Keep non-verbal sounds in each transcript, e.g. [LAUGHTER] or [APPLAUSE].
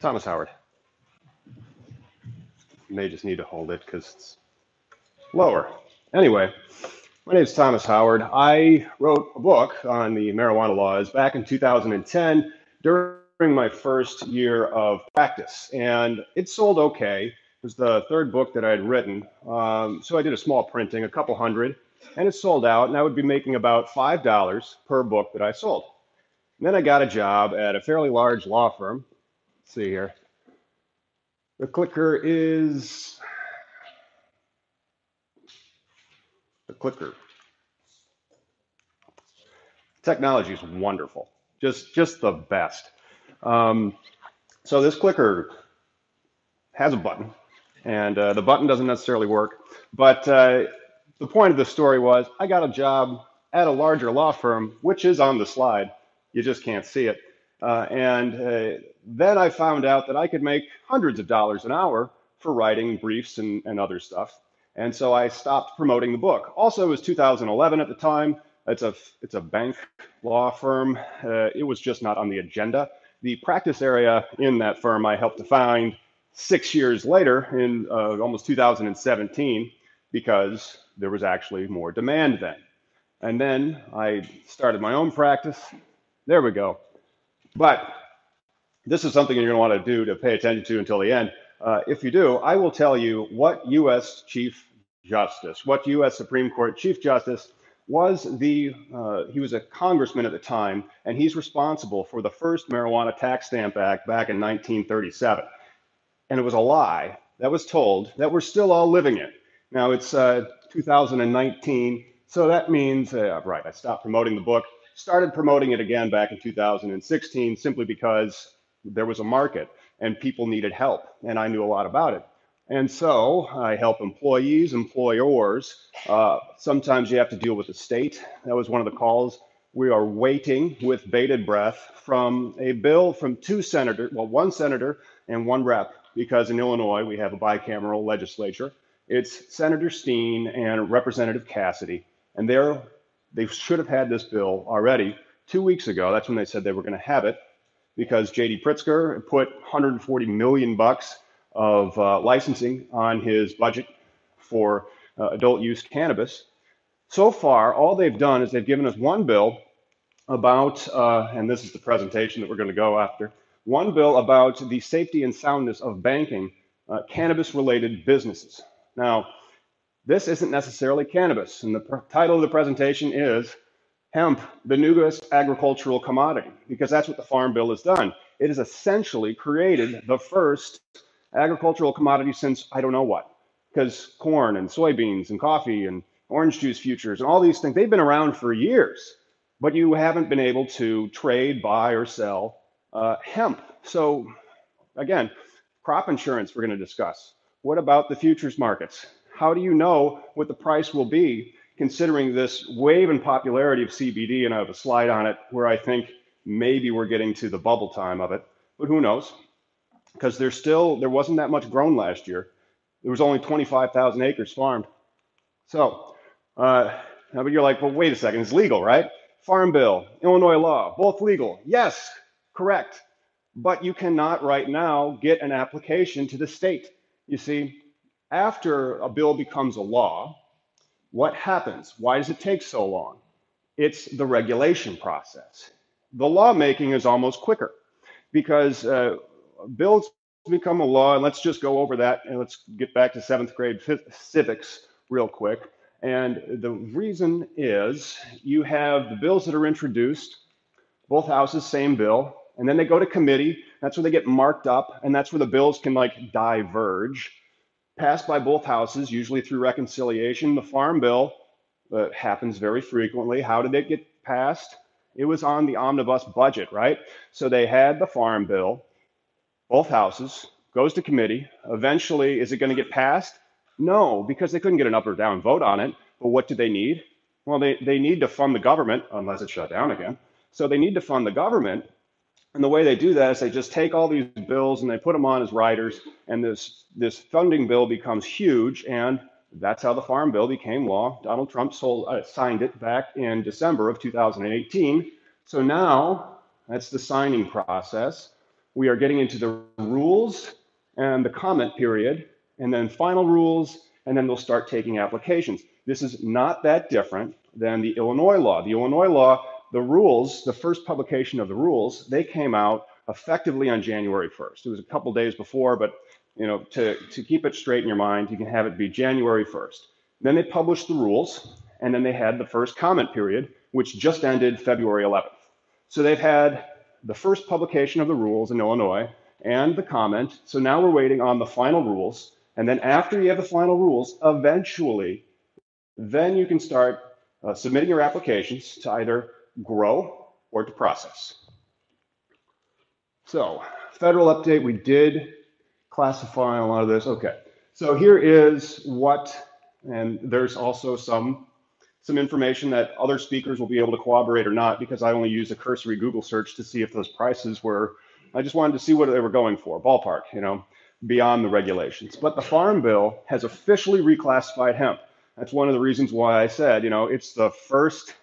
Thomas Howard. You may just need to hold it because it's lower. Anyway, my name is Thomas Howard. I wrote a book on the marijuana laws back in 2010 during my first year of practice, and it sold okay. It was the third book that I had written. Um, so I did a small printing, a couple hundred, and it sold out, and I would be making about $5 per book that I sold. And then I got a job at a fairly large law firm. Let's see here. The clicker is the clicker. Technology is wonderful, just just the best. Um, so this clicker has a button, and uh, the button doesn't necessarily work. But uh, the point of the story was I got a job at a larger law firm, which is on the slide. You just can't see it. Uh, and uh, then I found out that I could make hundreds of dollars an hour for writing briefs and, and other stuff. And so I stopped promoting the book. Also, it was 2011 at the time. It's a it's a bank law firm. Uh, it was just not on the agenda. The practice area in that firm I helped to find six years later in uh, almost 2017 because there was actually more demand then. And then I started my own practice. There we go. But this is something you're going to want to do to pay attention to until the end. Uh, if you do, I will tell you what U.S. Chief Justice, what U.S. Supreme Court Chief Justice was the, uh, he was a congressman at the time, and he's responsible for the first Marijuana Tax Stamp Act back in 1937. And it was a lie that was told that we're still all living it. Now it's uh, 2019, so that means, uh, right, I stopped promoting the book started promoting it again back in 2016 simply because there was a market and people needed help, and I knew a lot about it. And so I help employees, employers. Uh, sometimes you have to deal with the state. That was one of the calls. We are waiting with bated breath from a bill from two senators, well, one senator and one rep, because in Illinois we have a bicameral legislature. It's Senator Steans and Representative Cassidy, and they're they should have had this bill already two weeks ago. That's when they said they were going to have it because J.B. Pritzker put 140 million bucks of uh, licensing on his budget for uh, adult use cannabis. So far, all they've done is they've given us one bill about, uh, and this is the presentation that we're going to go after, one bill about the safety and soundness of banking uh, cannabis related businesses. Now, this isn't necessarily cannabis, and the title of the presentation is Hemp, the newest agricultural commodity, because that's what the Farm Bill has done. It has essentially created the first agricultural commodity since I don't know what, because corn and soybeans and coffee and orange juice futures and all these things, they've been around for years, but you haven't been able to trade, buy, or sell uh, hemp. So, again, crop insurance we're going to discuss. What about the futures markets? How do you know what the price will be considering this wave in popularity of CBD? And I have a slide on it where I think maybe we're getting to the bubble time of it, but who knows? Because there's still, there wasn't that much grown last year. There was only 25,000 acres farmed. So Uh, but you're like, well, wait a second, it's legal, right? Farm Bill, Illinois law, both legal. Yes, correct. But you cannot right now get an application to the state. You see, after a bill becomes a law, what happens? Why does it take so long? It's the regulation process. The lawmaking is almost quicker because uh, bills become a law, and let's just go over that and let's get back to seventh grade civics real quick. And the reason is you have the bills that are introduced, both houses, same bill, and then they go to committee. That's where they get marked up, and that's where the bills can like diverge. Passed by both houses, usually through reconciliation. The farm bill uh, happens very frequently. How did it get passed? It was on the omnibus budget, right? So they had the farm bill, both houses, goes to committee. Eventually, is it going to get passed? No, because they couldn't get an up or down vote on it. But what do they need? Well, they, they need to fund the government, unless it's shut down again. So they need to fund the government. And the way they do that is they just take all these bills and they put them on as riders, and this, this funding bill becomes huge. And that's how the Farm Bill became law. Donald Trump sold, uh, signed it back in December of 2018. So now that's the signing process. We are getting into the rules and the comment period and then final rules, and then they'll start taking applications. This is not that different than the Illinois law. The Illinois law, the rules, the first publication of the rules, they came out effectively on January 1st. It was a couple days before, but you know, to, to keep it straight in your mind, you can have it be January 1st. Then they published the rules, and then they had the first comment period, which just ended February 11th. So they've had the first publication of the rules in Illinois and the comment. So now we're waiting on the final rules. And then after you have the final rules, eventually, then you can start uh, submitting your applications to either grow or to process. So, federal update, we did classify a lot of this. Okay, so here is what, and there's also some some information that other speakers will be able to corroborate or not because I only used a cursory Google search to see if those prices were. I just wanted to see what they were going for, ballpark, you know beyond the regulations. But the Farm Bill has officially reclassified hemp. That's one of the reasons why I said, you know, it's the first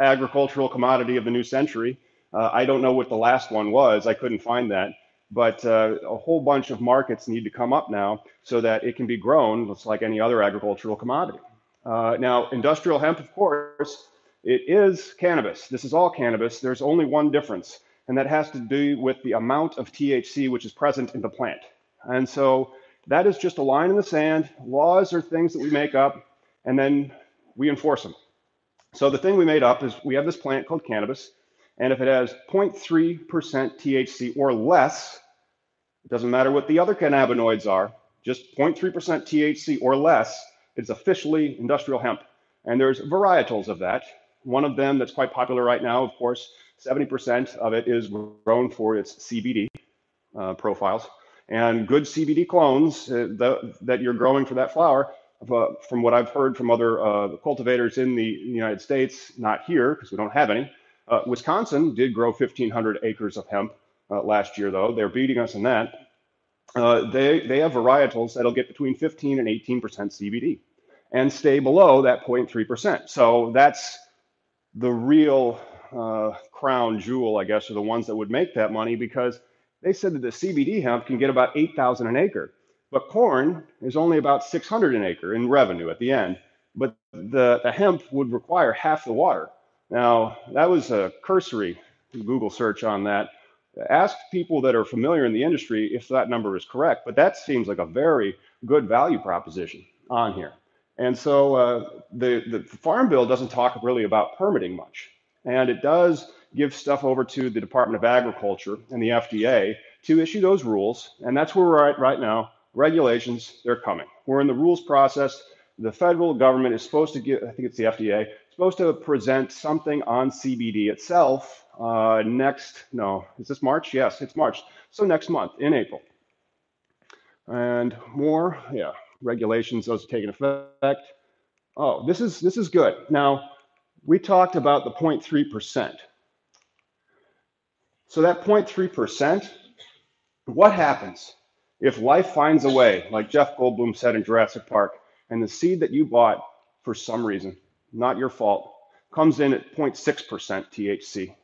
agricultural commodity of the new century. Uh, I don't know what the last one was. I couldn't find that. But uh, a whole bunch of markets need to come up now so that it can be grown just like any other agricultural commodity. Uh, now, industrial hemp, of course, it is cannabis. This is all cannabis. There's only one difference, and that has to do with the amount of THC which is present in the plant. And so that is just a line in the sand. Laws are things that we make up and then we enforce them. So the thing we made up is we have this plant called cannabis, and if it has 0.3% THC or less, it doesn't matter what the other cannabinoids are, just 0.3% THC or less, it's officially industrial hemp. And there's varietals of that. One of them that's quite popular right now, of course, 70% of it is grown for its CBD uh, profiles and good CBD clones uh, that, that, you're growing for that flower, from what I've heard from other uh, cultivators in the United States, not here because we don't have any. Uh, Wisconsin did grow 1,500 acres of hemp uh, last year, though. They're beating us in that. Uh, they, they have varietals that'll get between 15 and 18% CBD and stay below that 0.3%. So that's the real crown jewel, I guess, are the ones that would make that money because – they said that the CBD hemp can get about 8,000 an acre, but corn is only about 600 an acre in revenue at the end. But the, the hemp would require half the water. Now, that was a cursory Google search on that. Ask people that are familiar in the industry if that number is correct, but that seems like a very good value proposition on here. And so uh, the, the Farm Bill doesn't talk really about permitting much. And it does give stuff over to the Department of Agriculture and the FDA to issue those rules. And that's where we're at right now. Regulations, they're coming. We're in the rules process. The federal government is supposed to get, I think it's the FDA, supposed to present something on CBD itself uh, next, no, is this March? Yes, it's March. So next month in April. And more, yeah, regulations, those are taking effect. Oh, this is this is good. Now, we talked about the 0.3%. So that 0.3%, what happens if life finds a way, like Jeff Goldblum said in Jurassic Park, and the seed that you bought for some reason not your fault, comes in at 0.6% THC.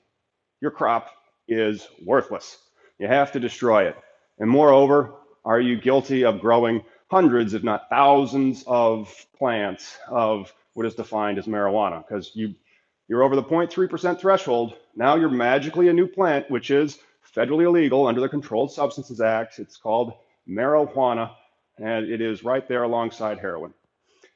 Your crop is worthless. You have to destroy it. And moreover, are you guilty of growing hundreds, if not thousands, of plants of what is defined as marijuana? Because you you're over the 0.3% threshold. Now you're magically a new plant, which is federally illegal under the Controlled Substances Act. It's called marijuana, and it is right there alongside heroin.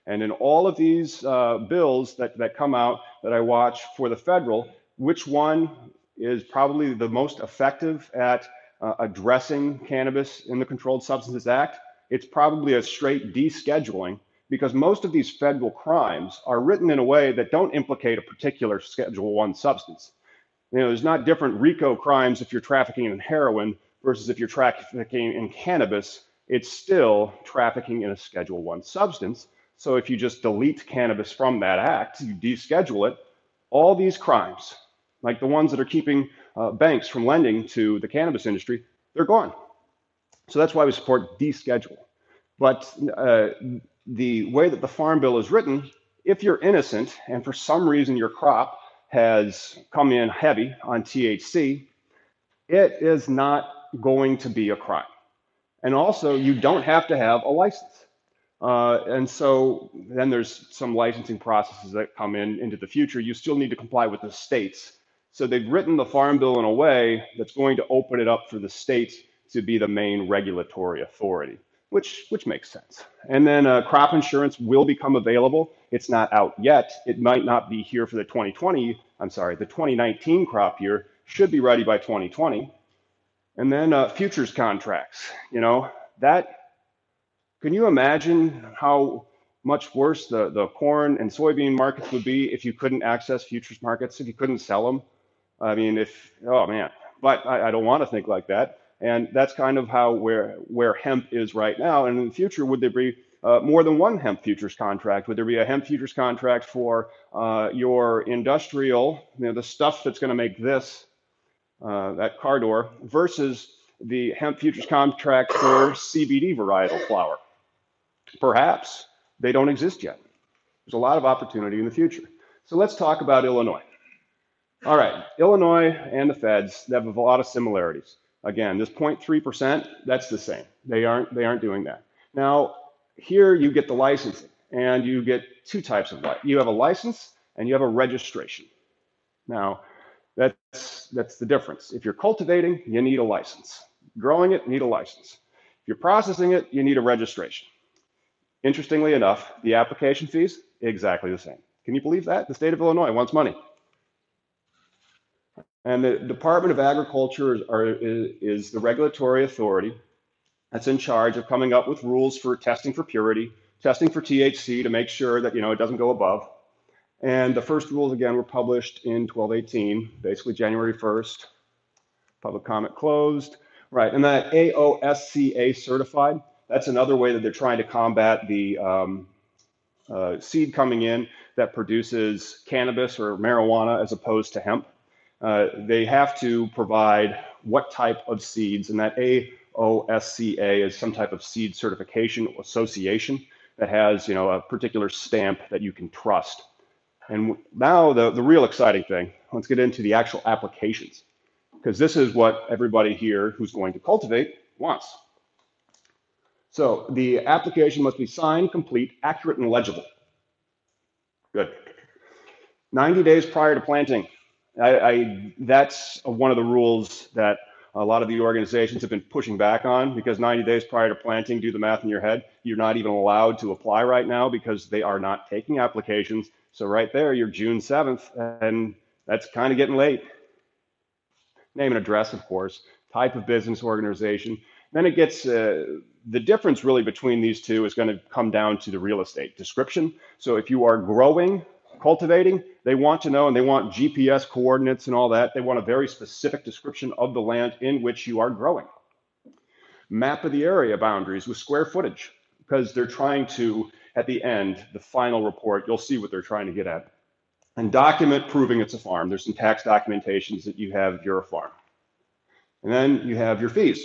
And in all of these uh, bills that, that come out that I watch for the federal, which one is probably the most effective at uh, addressing cannabis in the Controlled Substances Act? It's probably a straight descheduling because most of these federal crimes are written in a way that don't implicate a particular Schedule One substance. You know, there's not different RICO crimes if you're trafficking in heroin versus if you're trafficking in cannabis. It's still trafficking in a Schedule One substance. So if you just delete cannabis from that act, you deschedule it, all these crimes, like the ones that are keeping uh, banks from lending to the cannabis industry, they're gone. So that's why we support deschedule. But uh, the way that the Farm Bill is written, if you're innocent and for some reason your crop has come in heavy on THC, it is not going to be a crime. And also, you don't have to have a license. Uh, and so then there's some licensing processes that come in into the future. You still need to comply with the states. So they've written the Farm Bill in a way that's going to open it up for the states to be the main regulatory authority, which which makes sense. And then uh, crop insurance will become available. It's not out yet. It might not be here for the 2020. I'm sorry, the 2019 crop year should be ready by 2020. And then uh, futures contracts. You know that can you imagine how much worse the, the corn and soybean markets would be if you couldn't access futures markets, if you couldn't sell them? I mean, if, oh man, but I, I don't want to think like that. And that's kind of how where, where hemp is right now. And in the future, would there be uh, more than one hemp futures contract? Would there be a hemp futures contract for uh, your industrial, you know, the stuff that's going to make this, uh, that car door, versus the hemp futures contract for CBD varietal flower? Perhaps they don't exist yet. There's a lot of opportunity in the future. So let's talk about Illinois. All right, Illinois and the feds have a lot of similarities. Again, this 0.3%, that's the same. They aren't, they aren't doing that. Now, here you get the licensing, and you get two types of. You have a license and you have a registration. Now, that's, that's the difference. If you're cultivating, you need a license. Growing it, need a license. If you're processing it, you need a registration. Interestingly enough, the application fees, exactly the same. Can you believe that? The state of Illinois wants money. And the Department of Agriculture is, are, is, the regulatory authority that's in charge of coming up with rules for testing for purity, testing for THC to make sure that you know it doesn't go above. And the first rules again were published in 1218, basically January 1st. Public comment closed. Right, and that AOSCA certified that's another way that they're trying to combat the um, uh, seed coming in that produces cannabis or marijuana as opposed to hemp. Uh, they have to provide what type of seeds, and that AOSCA is some type of seed certification association that has, you know, a particular stamp that you can trust. And now the, the real exciting thing, let's get into the actual applications, because this is what everybody here who's going to cultivate wants. So the application must be signed, complete, accurate, and legible. Good. 90 days prior to planting. I, I, that's one of the rules that a lot of the organizations have been pushing back on because 90 days prior to planting, do the math in your head, you're not even allowed to apply right now because they are not taking applications. So right there, you're June 7th, and that's kind of getting late. Name and address, of course, type of business organization. Then it gets uh, the difference really between these two is going to come down to the real estate description. So if you are growing, cultivating, they want to know and they want GPS coordinates and all that. They want a very specific description of the land in which you are growing. Map of the area boundaries with square footage because they're trying to, at the end, the final report, you'll see what they're trying to get at. And document proving it's a farm. There's some tax documentations that you have you're a farm. And then you have your fees.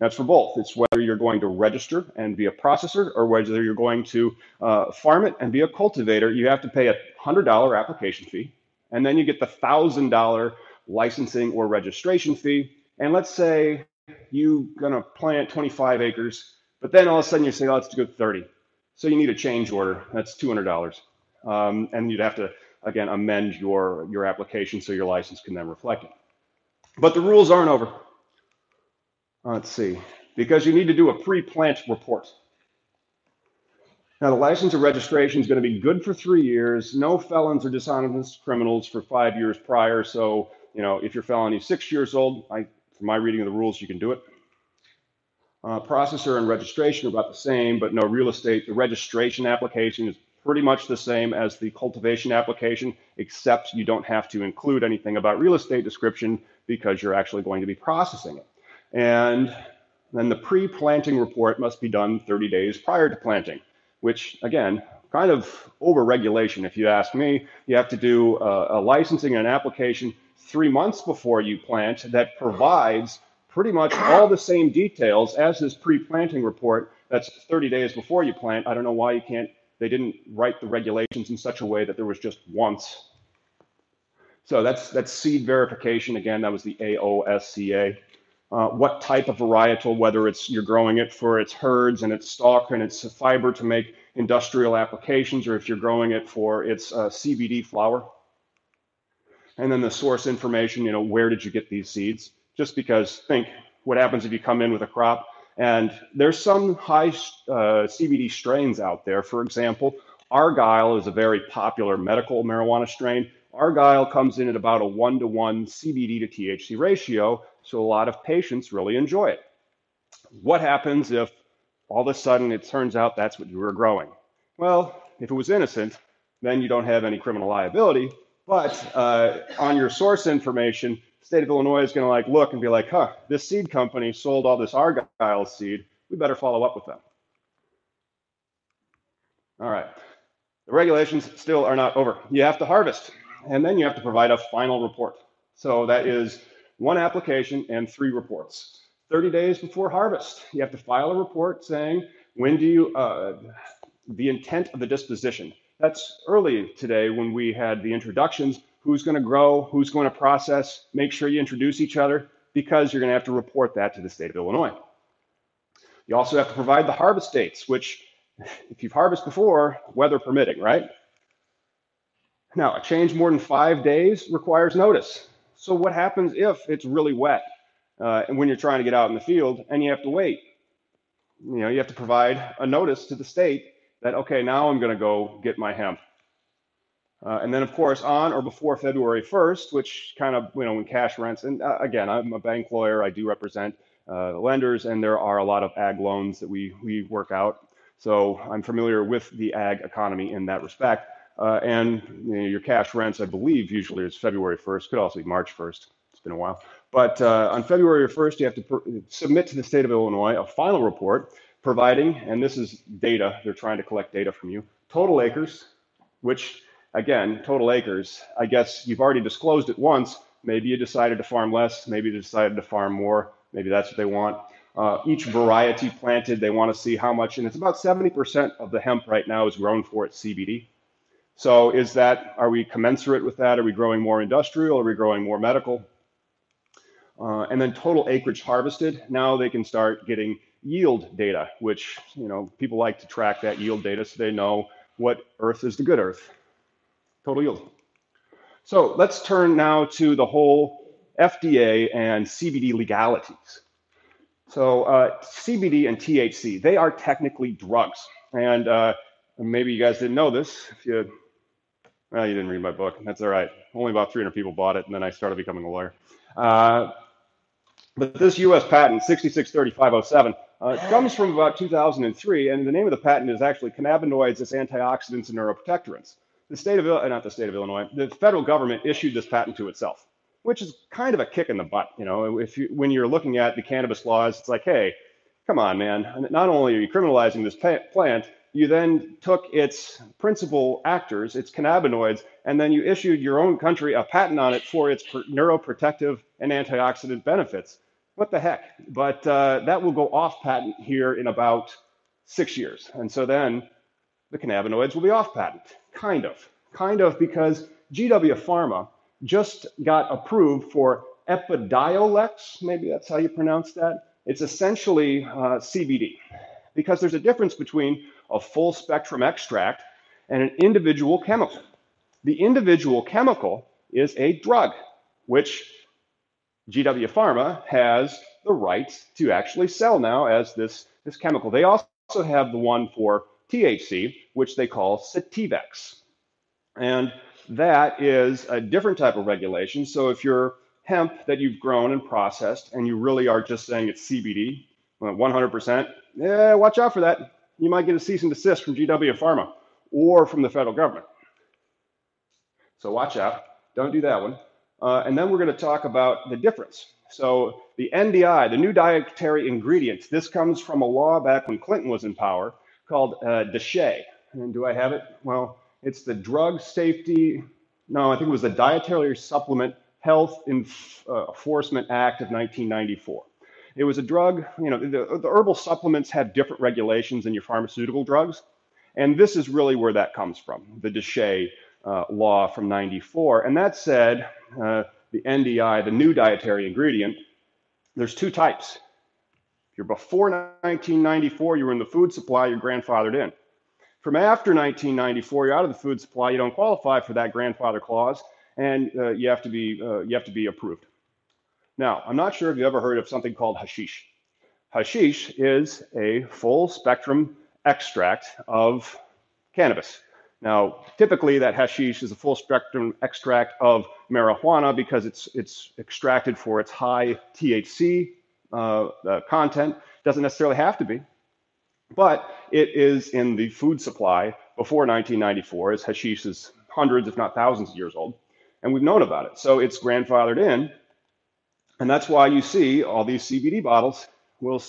That's for both. It's whether you're going to register and be a processor or whether you're going to uh, farm it and be a cultivator. You have to pay a $100 application fee, and then you get the $1,000 licensing or registration fee. And let's say you're going to plant 25 acres, but then all of a sudden you say, oh, let's do 30. So you need a change order. That's $200. Um, and you'd have to, again, amend your, your application so your license can then reflect it. But the rules aren't over. Let's see, because you need to do a pre-plant report. Now, the license or registration is going to be good for three years. No felons or dishonest criminals for five years prior. So, you know, if your felony is six years old, I, from my reading of the rules, you can do it. Uh, processor and registration are about the same, but no real estate. The registration application is pretty much the same as the cultivation application, except you don't have to include anything about real estate description because you're actually going to be processing it. And then the pre-planting report must be done 30 days prior to planting, which again, kind of over-regulation. If you ask me, you have to do a, a licensing and an application three months before you plant that provides pretty much all the same details as this pre-planting report that's 30 days before you plant. I don't know why you can't, they didn't write the regulations in such a way that there was just once. So that's, that's seed verification. Again, that was the AOSCA uh, what type of varietal, whether it's you're growing it for its hurds and its stalk and its fiber to make industrial applications, or if you're growing it for its uh, CBD flower. And then the source information, you know, where did you get these seeds? Just because think what happens if you come in with a crop and there's some high uh, CBD strains out there. For example, Argyle is a very popular medical marijuana strain. Argyle comes in at about a one to one CBD to THC ratio, so a lot of patients really enjoy it. What happens if all of a sudden it turns out that's what you were growing? Well, if it was innocent, then you don't have any criminal liability. But uh, on your source information, state of Illinois is going to like look and be like, huh, this seed company sold all this Argyle seed. We better follow up with them. All right. The regulations still are not over. You have to harvest, and then you have to provide a final report. So that is one application and three reports. 30 days before harvest, you have to file a report saying when do you, uh, the intent of the disposition. That's early today when we had the introductions. Who's going to grow? Who's going to process? Make sure you introduce each other because you're going to have to report that to the state of Illinois. You also have to provide the harvest dates, which, if you've harvested before, weather permitting, right? Now, a change more than five days requires notice. So what happens if it's really wet uh, and when you're trying to get out in the field and you have to wait? You know, you have to provide a notice to the state that okay, now I'm going to go get my hemp. Uh, and then, of course, on or before February 1st, which kind of, you know, when cash rents, and uh, again, I'm a bank lawyer, I do represent uh, lenders, and there are a lot of ag loans that we, we work out. So I'm familiar with the ag economy in that respect. Uh, and you know, your cash rents, I believe, usually is February 1st, could also be March 1st. It's been a while. But uh, on February 1st, you have to submit to the state of Illinois a final report providing, and this is data, they're trying to collect data from you, total acres, which again, total acres, I guess you've already disclosed it once. Maybe you decided to farm less, maybe you decided to farm more, maybe that's what they want. Uh, each variety planted, they want to see how much, and it's about 70% of the hemp right now is grown for its CBD. So is that, are we commensurate with that? Are we growing more industrial? Are we growing more medical? Uh, and then total acreage harvested. Now they can start getting yield data, which, you know, people like to track that yield data so they know what earth is the good earth. Total yield. So let's turn now to the whole FDA and CBD legalities. So uh, CBD and THC, they are technically drugs. And uh, maybe you guys didn't know this. If you well, you didn't read my book. That's all right. Only about 300 people bought it, and then I started becoming a lawyer. Uh, but this U.S. patent, 663507, uh, comes from about 2003, and the name of the patent is actually cannabinoids as antioxidants and neuroprotectorants. The state of uh, not the state of Illinois, the federal government issued this patent to itself, which is kind of a kick in the butt. You know, if you, when you're looking at the cannabis laws, it's like, hey, come on, man. Not only are you criminalizing this plant, you then took its principal actors, its cannabinoids, and then you issued your own country a patent on it for its neuroprotective and antioxidant benefits. what the heck? But uh, that will go off patent here in about six years. And so then the cannabinoids will be off patent. Kind of. Kind of because GW Pharma just got approved for Epidiolex, maybe that's how you pronounce that. It's essentially uh, CBD because there's a difference between a full spectrum extract and an individual chemical. The individual chemical is a drug, which GW Pharma has the rights to actually sell now as this, this chemical. They also have the one for THC, which they call Sativex. And that is a different type of regulation. So if you're hemp that you've grown and processed and you really are just saying it's CBD, 100%, yeah, watch out for that. You might get a cease and desist from GW Pharma or from the federal government. So watch out. Don't do that one. Uh, and then we're going to talk about the difference. So the NDI, the new dietary ingredients, this comes from a law back when Clinton was in power called uh, DSHEA. And do I have it? Well, it's the Drug Safety, no, I think it was the Dietary Supplement Health uh, Enforcement Act of 1994. It was a drug, you know, the, the herbal supplements have different regulations than your pharmaceutical drugs. And this is really where that comes from, the DSHEA uh, law from 94. And that said, uh, the NDI, the new dietary ingredient, there's two types. If you're before 1994, you were in the food supply, you're grandfathered in. From after 1994, you're out of the food supply, you don't qualify for that grandfather clause, and uh, you, have to be, uh, you have to be approved. Now, I'm not sure if you've ever heard of something called hashish. Hashish is a full spectrum extract of cannabis. Now, typically that hashish is a full spectrum extract of marijuana because it's, it's extracted for its high THC uh, uh, content. Doesn't necessarily have to be, but it is in the food supply before 1994, as hashish is hundreds, if not thousands of years old, and we've known about it. So it's grandfathered in, and that's why you see all these CBD bottles will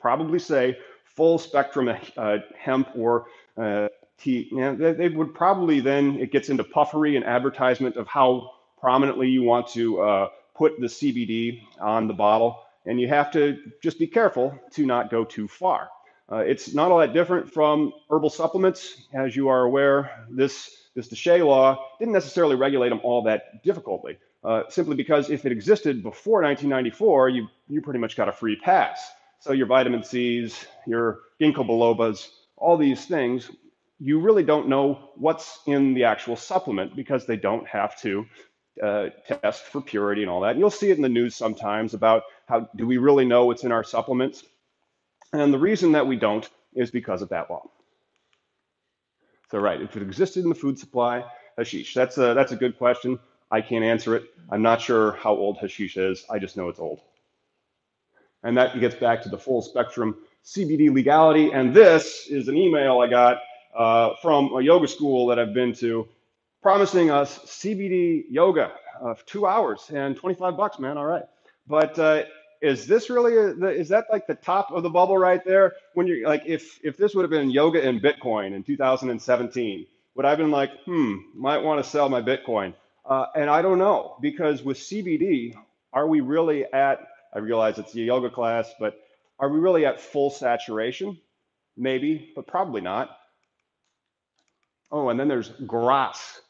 probably say full spectrum uh, hemp or uh, tea. You they, they, would probably then, it gets into puffery and advertisement of how prominently you want to uh, put the CBD on the bottle. And you have to just be careful to not go too far. Uh, it's not all that different from herbal supplements. As you are aware, this, this DSHEA law didn't necessarily regulate them all that difficultly, uh, simply because if it existed before 1994, you, you pretty much got a free pass. So your vitamin C's, your ginkgo bilobas, all these things, you really don't know what's in the actual supplement because they don't have to uh, test for purity and all that. And you'll see it in the news sometimes about how do we really know what's in our supplements? And the reason that we don't is because of that law. So, right, if it existed in the food supply, hashish. That's a, that's a good question. I can't answer it. I'm not sure how old hashish is. I just know it's old. And that gets back to the full spectrum CBD legality. And this is an email I got uh, from a yoga school that I've been to promising us CBD yoga of two hours and 25 bucks, man. All right. But uh, is this really a, is that like the top of the bubble right there? When you're like, if if this would have been yoga and Bitcoin in 2017, would I have been like, hmm, might want to sell my Bitcoin? Uh, and I don't know because with CBD, are we really at? I realize it's a yoga class, but are we really at full saturation? Maybe, but probably not. Oh, and then there's GRAS.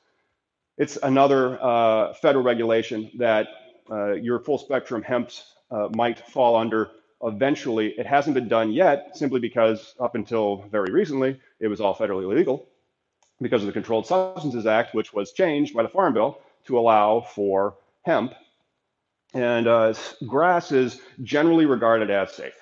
It's another uh, federal regulation that uh, your full spectrum hemps uh, might fall under eventually. It hasn't been done yet simply because up until very recently, it was all federally illegal because of the Controlled Substances Act, which was changed by the Farm Bill to allow for hemp. And uh, GRAS is generally regarded as safe.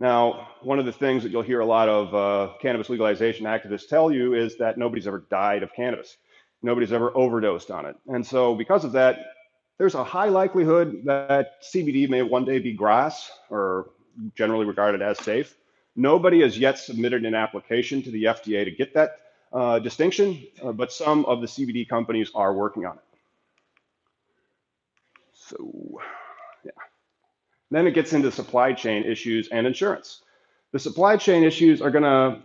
Now, one of the things that you'll hear a lot of uh, cannabis legalization activists tell you is that nobody's ever died of cannabis. Nobody's ever overdosed on it. And so, because of that, there's a high likelihood that CBD may one day be GRAS or generally regarded as safe. Nobody has yet submitted an application to the FDA to get that uh, distinction, uh, but some of the CBD companies are working on it. So, yeah. Then it gets into supply chain issues and insurance. The supply chain issues are going to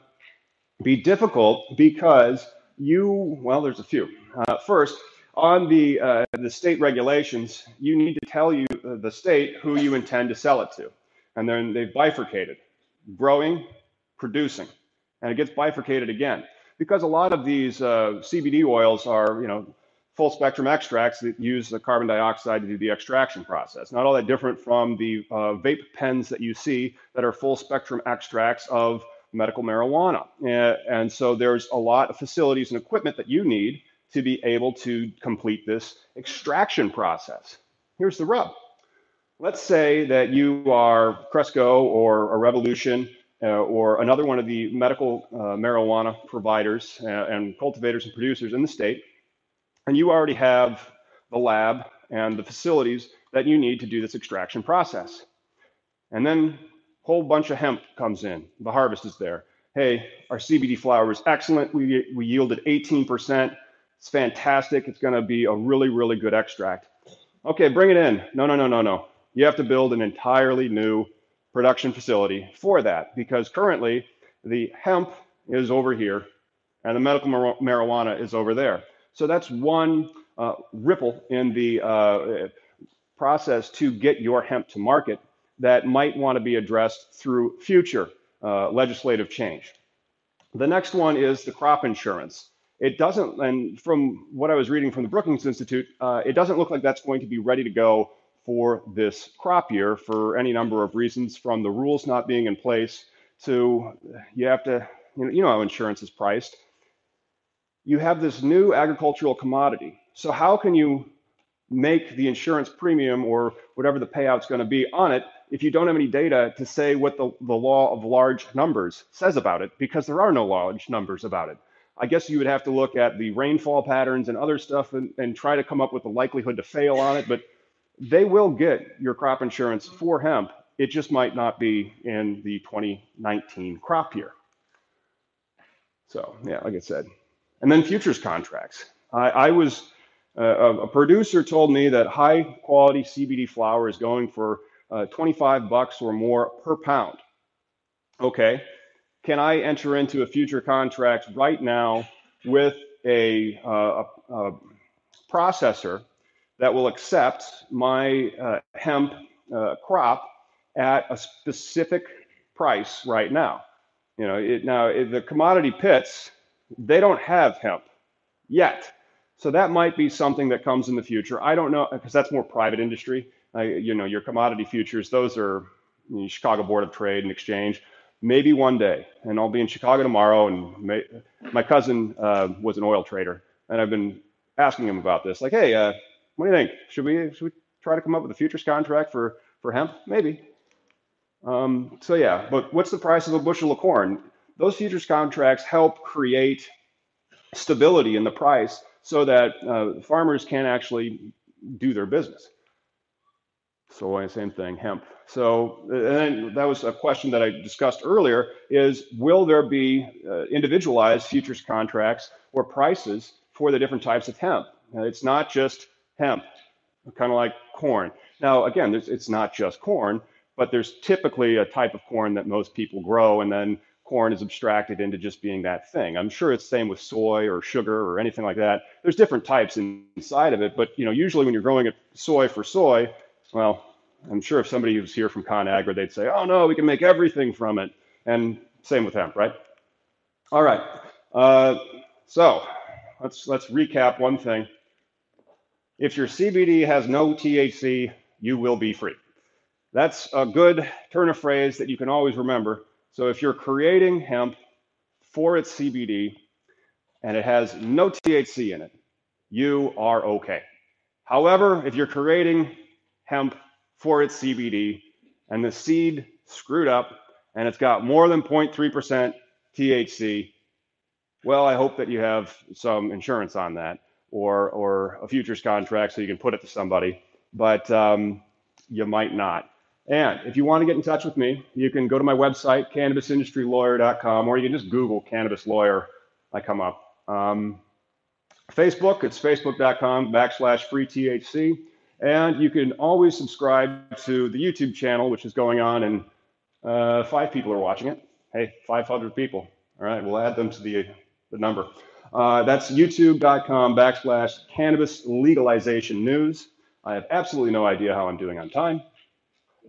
be difficult because you, well, there's a few. Uh, first, on the uh, the state regulations, you need to tell you uh, the state who you intend to sell it to, and then they've bifurcated: growing, producing, and it gets bifurcated again because a lot of these uh, CBD oils are, you know, full spectrum extracts that use the carbon dioxide to do the extraction process. Not all that different from the uh, vape pens that you see that are full spectrum extracts of medical marijuana. And, and so there's a lot of facilities and equipment that you need to be able to complete this extraction process. Here's the rub. Let's say that you are Cresco or a Revolution uh, or another one of the medical uh, marijuana providers uh, and cultivators and producers in the state and you already have the lab and the facilities that you need to do this extraction process. And then a whole bunch of hemp comes in. The harvest is there. Hey, our CBD flower is excellent. We, we yielded 18%. It's fantastic. It's going to be a really, really good extract. Okay, bring it in. No, no, no, no, no. You have to build an entirely new production facility for that because currently the hemp is over here and the medical mar- marijuana is over there. So that's one uh, ripple in the uh, process to get your hemp to market that might want to be addressed through future uh, legislative change. The next one is the crop insurance. It doesn't, and from what I was reading from the Brookings Institute, uh, it doesn't look like that's going to be ready to go for this crop year for any number of reasons, from the rules not being in place to you have to, you know, you know how insurance is priced you have this new agricultural commodity. So how can you make the insurance premium or whatever the payout's going to be on it if you don't have any data to say what the, the law of large numbers says about it because there are no large numbers about it i guess you would have to look at the rainfall patterns and other stuff and, and try to come up with the likelihood to fail on it but they will get your crop insurance for hemp it just might not be in the 2019 crop year so yeah like i said and then futures contracts. I, I was uh, a producer told me that high quality CBD flower is going for uh, 25 bucks or more per pound. Okay, can I enter into a future contract right now with a, uh, a, a processor that will accept my uh, hemp uh, crop at a specific price right now? You know, it, now it, the commodity pits they don't have hemp yet. So that might be something that comes in the future. I don't know because that's more private industry. Uh, you know, your commodity futures, those are you know, Chicago Board of Trade and Exchange. Maybe one day, and I'll be in Chicago tomorrow. And may, my cousin uh, was an oil trader, and I've been asking him about this. Like, hey, uh, what do you think? Should we should we try to come up with a futures contract for for hemp? Maybe. Um, so yeah, but what's the price of a bushel of corn? those futures contracts help create stability in the price so that uh, farmers can actually do their business. So same thing, hemp. So and that was a question that I discussed earlier is will there be uh, individualized futures contracts or prices for the different types of hemp? It's not just hemp, kind of like corn. Now, again, it's not just corn, but there's typically a type of corn that most people grow, and then corn is abstracted into just being that thing. I'm sure it's the same with soy or sugar or anything like that. There's different types inside of it, but you know, usually when you're growing it soy for soy, well, I'm sure if somebody was here from ConAgra, they'd say, "Oh no, we can make everything from it." And same with hemp, right? All right. Uh, so let's let's recap one thing. If your CBD has no THC, you will be free. That's a good turn of phrase that you can always remember so if you're creating hemp for its CBD and it has no THC in it, you are okay. However, if you're creating hemp for its CBD and the seed screwed up and it's got more than 0.3% THC, well, I hope that you have some insurance on that or, or a futures contract so you can put it to somebody, but um, you might not. And if you want to get in touch with me, you can go to my website, cannabisindustrylawyer.com, or you can just Google cannabis lawyer. I come up. Um, Facebook, it's facebook.com backslash free THC. And you can always subscribe to the YouTube channel, which is going on, and uh, five people are watching it. Hey, 500 people. All right, we'll add them to the, the number. Uh, that's youtube.com backslash cannabis legalization news. I have absolutely no idea how I'm doing on time.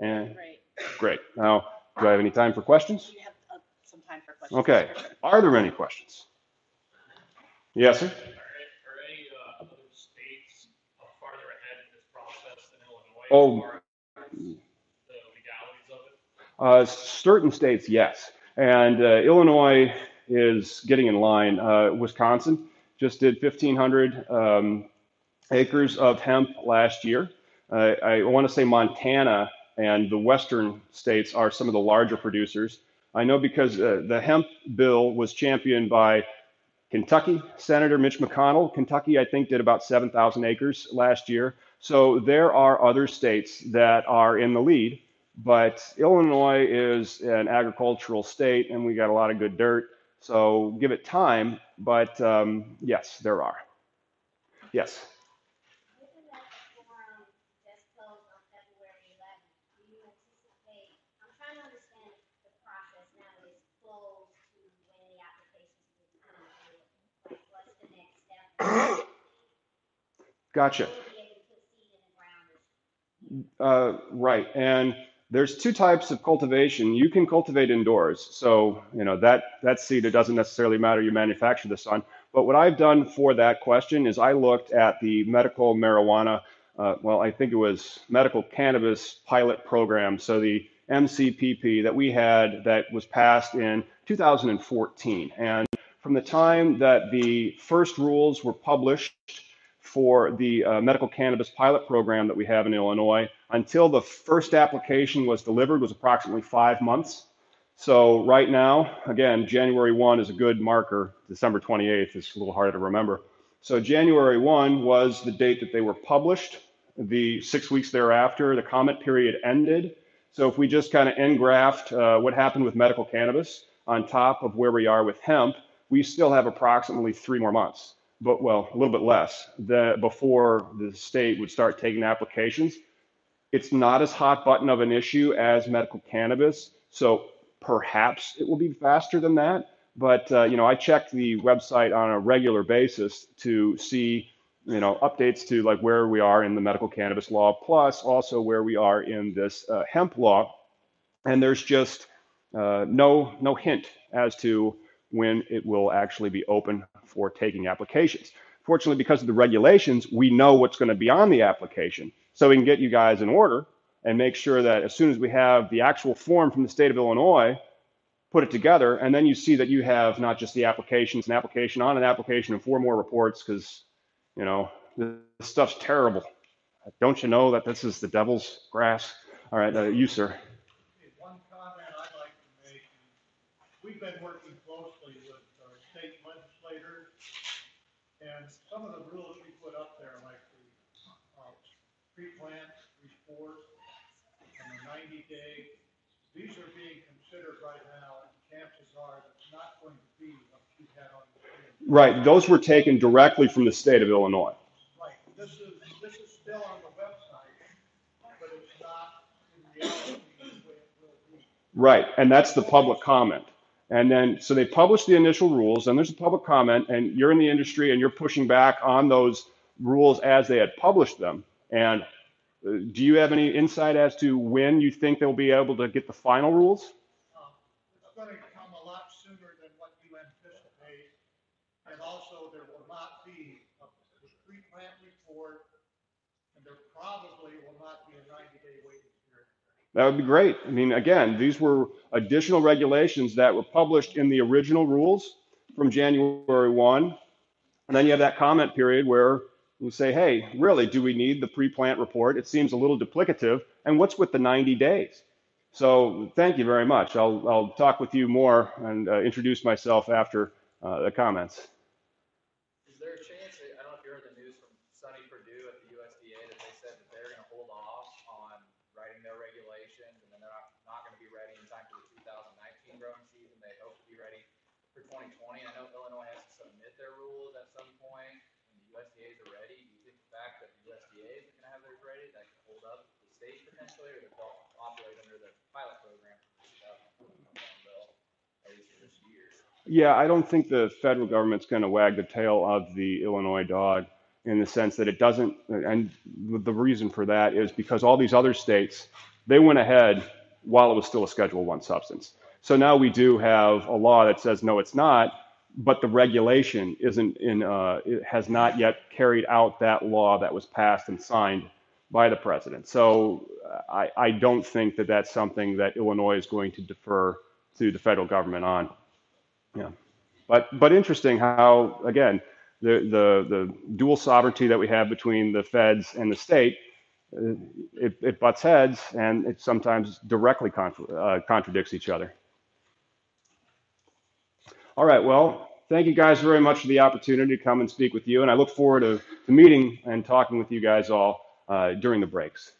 And Great. great. Now, do I have any time for questions? We have uh, some time for questions. Okay. Are there any questions? Yes, sir. Are any, are any uh, other states uh, farther ahead in this process than Illinois? Oh. Uh, certain states, yes. And uh, Illinois is getting in line. Uh, Wisconsin just did 1,500 um, acres of hemp last year. I want to say Montana and the western states are some of the larger producers. I know because uh, the hemp bill was championed by Kentucky Senator Mitch McConnell. Kentucky, I think, did about 7,000 acres last year. So there are other states that are in the lead, but Illinois is an agricultural state and we got a lot of good dirt. So give it time. But um, yes, there are. Yes. Given that the forum just closed on February eleventh, do you anticipate, I'm trying to understand the process now that it's closed to when the applications will come through. Like, what's the next step? Will Gotcha. we be able to put seed in the ground [COUGHS] this Uh, right. And there's two types of cultivation. You can cultivate indoors. So, you know, that, that seed, it doesn't necessarily matter you manufacture this on. But what I've done for that question is I looked at the medical marijuana, uh, well, I think it was medical cannabis pilot program. So the MCPP that we had that was passed in 2014. And from the time that the first rules were published for the uh, medical cannabis pilot program that we have in Illinois until the first application was delivered was approximately five months. So right now, again, January 1 is a good marker. December 28th is a little harder to remember. So January 1 was the date that they were published. The six weeks thereafter, the comment period ended. So if we just kind of engraft uh, what happened with medical cannabis on top of where we are with hemp, we still have approximately three more months but well, a little bit less, the, before the state would start taking applications. It's not as hot button of an issue as medical cannabis, so perhaps it will be faster than that. But uh, you know, I check the website on a regular basis to see you know updates to like where we are in the medical cannabis law, plus also where we are in this uh, hemp law, and there's just uh, no no hint as to when it will actually be open for taking applications. Fortunately, because of the regulations, we know what's going to be on the application. So we can get you guys in order and make sure that as soon as we have the actual form from the state of Illinois, put it together, and then you see that you have not just the applications, an application on an application and four more reports because, you know, this stuff's terrible. Don't you know that this is the devil's grass? All right, uh, you, sir. One comment I'd like to make, we've been working closely with our state legislators, and some of the rules we put up there, like the, uh, pre-plant report and the ninety day, these are being considered right now, and chances are it's not going to be what you had on the screen. Right, those were taken directly from the state of Illinois. Right, this is, this is still on the website, but it's not in reality the way it will be. Right, and that's the public comment. And then, so they publish the initial rules, and there's a public comment, and you're in the industry and you're pushing back on those rules as they had published them. And uh, do you have any insight as to when you think they'll be able to get the final rules? Um, It's gonna come a lot sooner than what you anticipate. And also, there will not be a pre-plant report, and there probably will not be a ninety-day waiting period. That would be great. I mean, again, these were additional regulations that were published in the original rules from January 1. And then you have that comment period where you say, hey, really, do we need the pre-plant report? It seems a little duplicative. And what's with the 90 days? So thank you very much. I'll, I'll talk with you more and uh, introduce myself after uh, the comments. Is there a chance, I don't know if you heard the news from Sonny Perdue at the USDA that they said that they're gonna hold off on writing their regulations and then they're not, not gonna be ready in time for the two thousand nineteen growing season. They hope to be ready for twenty twenty. I know Illinois has to submit their rules at some point and the USDA's are ready. Do you think the fact that the USDA is gonna have theirs ready, that can hold up the state potentially or they'll operate under the pilot program for the two thousand twenty bill, at least for this year? Yeah, I don't think the federal government's going to wag the tail of the Illinois dog in the sense that it doesn't. And the reason for that is because all these other states, they went ahead while it was still a Schedule One substance. So now we do have a law that says no, it's not, but the regulation isn't in. Uh, has not yet carried out that law that was passed and signed by the president. So uh, I, I don't think that that's something that Illinois is going to defer to the federal government on. Yeah. But, but interesting how, again, the, the, the dual sovereignty that we have between the feds and the state, uh, it, it butts heads and it sometimes directly uh, contradicts each other. All right, well, thank you guys very much for the opportunity to come and speak with you. And I look forward to, to meeting and talking with you guys all uh, during the breaks.